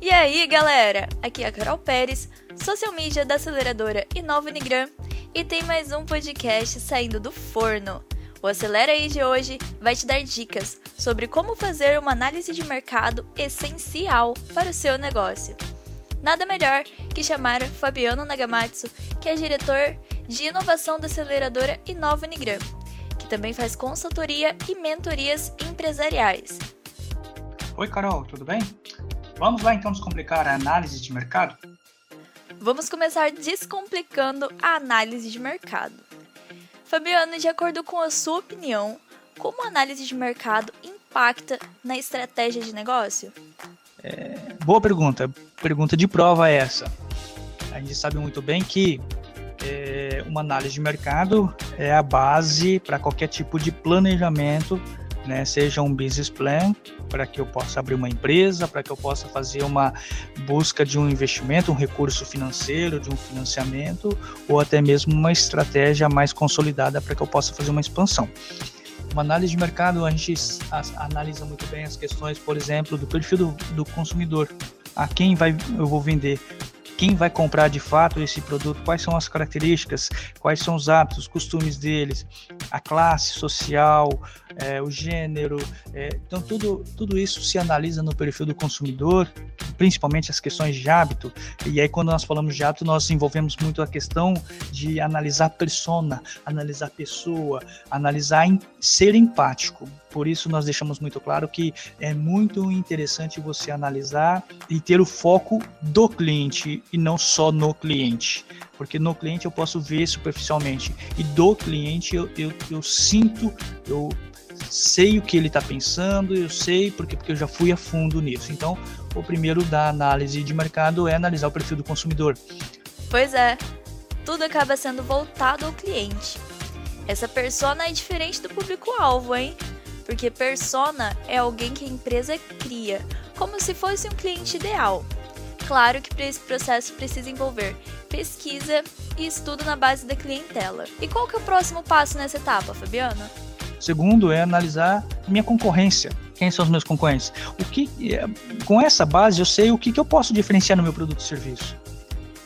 E aí, galera? Aqui é a Carol Pérez, social media da aceleradora Inova Unigram, e tem mais um podcast saindo do forno. O Acelera aí de hoje vai te dar dicas sobre como fazer uma análise de mercado essencial para o seu negócio. Nada melhor que chamar Fabiano Nagamatsu, que é diretor de inovação da aceleradora Inova Unigram, que também faz consultoria e mentorias empresariais. Oi, Carol, tudo bem? Vamos lá então descomplicar a análise de mercado? Vamos começar descomplicando a análise de mercado. Fabiano, de acordo com a sua opinião, como a análise de mercado impacta na estratégia de negócio? É, boa pergunta. Pergunta de prova é essa. A gente sabe muito bem que uma análise de mercado é a base para qualquer tipo de planejamento né? Seja um business plan para que eu possa abrir uma empresa, para que eu possa fazer uma busca de um investimento, um recurso financeiro, de um financiamento, ou até mesmo uma estratégia mais consolidada para que eu possa fazer uma expansão. Uma análise de mercado, a gente analisa muito bem as questões, por exemplo, do perfil do, do consumidor. A quem vai, eu vou vender, quem vai comprar de fato esse produto, quais são as características, quais são os hábitos, os costumes deles, a classe social, é, o gênero. É, então, tudo, tudo isso se analisa no perfil do consumidor, principalmente as questões de hábito. E aí, quando nós falamos de hábito, nós envolvemos muito a questão de analisar persona, analisar pessoa, analisar em, ser empático. Por isso, nós deixamos muito claro que é muito interessante você analisar e ter o foco do cliente e não só no cliente. Porque no cliente eu posso ver superficialmente e do cliente eu, eu, eu sinto, eu sei o que ele está pensando, eu sei porque, porque eu já fui a fundo nisso. Então, o primeiro da análise de mercado é analisar o perfil do consumidor. Pois é, tudo acaba sendo voltado ao cliente. Essa persona é diferente do público-alvo, hein? Porque persona é alguém que a empresa cria, como se fosse um cliente ideal. Claro que esse processo precisa envolver pesquisa e estudo na base da clientela. E qual que é o próximo passo nessa etapa, Fabiana? Segundo é analisar minha concorrência. Quem são os meus concorrentes? O que, é, com essa base, eu sei o que, que eu posso diferenciar no meu produto e serviço.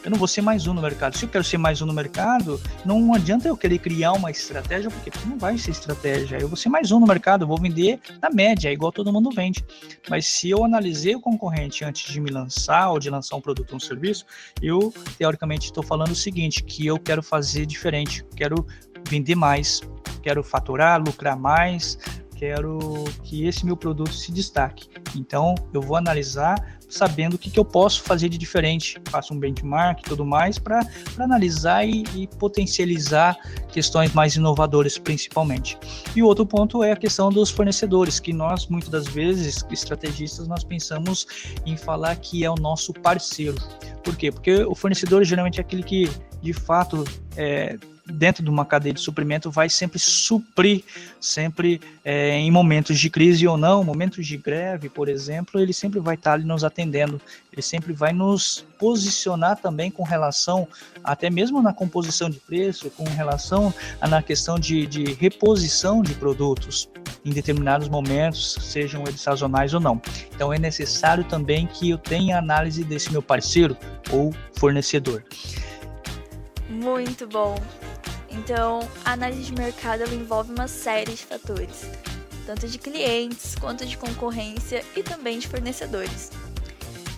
Eu não vou ser mais um no mercado. Se eu quero ser mais um no mercado, não adianta eu querer criar uma estratégia, porque não vai ser estratégia. Eu vou ser mais um no mercado, eu vou vender na média, igual todo mundo vende. Mas se eu analisei o concorrente antes de me lançar ou de lançar um produto ou um serviço, eu teoricamente estou falando o seguinte: que eu quero fazer diferente, quero vender mais, quero faturar, lucrar mais, quero que esse meu produto se destaque. Então, eu vou analisar sabendo o que, que eu posso fazer de diferente. Faço um benchmark e tudo mais para analisar e, e, potencializar questões mais inovadoras, principalmente. E o outro ponto é a questão dos fornecedores, que nós, muitas das vezes, estrategistas, nós pensamos em falar que é o nosso parceiro. Por quê? Porque o fornecedor geralmente é aquele que, de fato, é, dentro de uma cadeia de suprimento vai sempre suprir, sempre é, em momentos de crise ou não, momentos de greve, por exemplo, ele sempre vai estar ali nos atendendo, ele sempre vai nos posicionar também com relação, até mesmo na composição de preço, com relação na questão de, de reposição de produtos em determinados momentos, sejam eles sazonais ou não. Então é necessário também que eu tenha análise desse meu parceiro ou fornecedor. Muito bom. Então, a análise de mercado envolve uma série de fatores, tanto de clientes quanto de concorrência e também de fornecedores.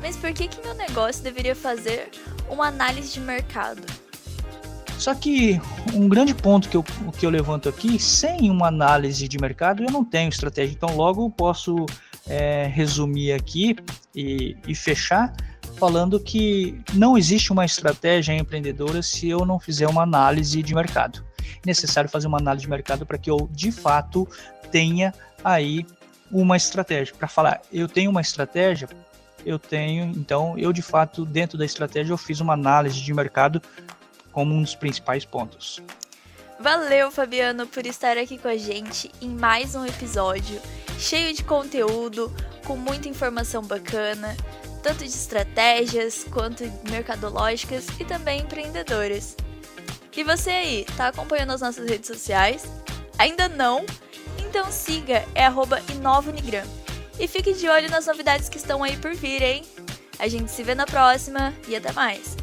Mas por que, que meu negócio deveria fazer uma análise de mercado? Só que um grande ponto que eu, que eu levanto aqui, sem uma análise de mercado, eu não tenho estratégia. Então, logo posso é, resumir aqui e, e fechar falando que não existe uma estratégia empreendedora se eu não fizer uma análise de mercado. É necessário fazer uma análise de mercado para que eu, de fato, tenha aí uma estratégia. Para falar, eu tenho uma estratégia, eu tenho, então, eu de fato, dentro da estratégia, eu fiz uma análise de mercado como um dos principais pontos. Valeu, Fabiano, por estar aqui com a gente em mais um episódio cheio de conteúdo, com muita informação bacana tanto de estratégias quanto mercadológicas e também empreendedoras. E você aí, tá acompanhando as nossas redes sociais? Ainda não? Então siga, é arroba. E fique de olho nas novidades que estão aí por vir, hein? A gente se vê na próxima e até mais!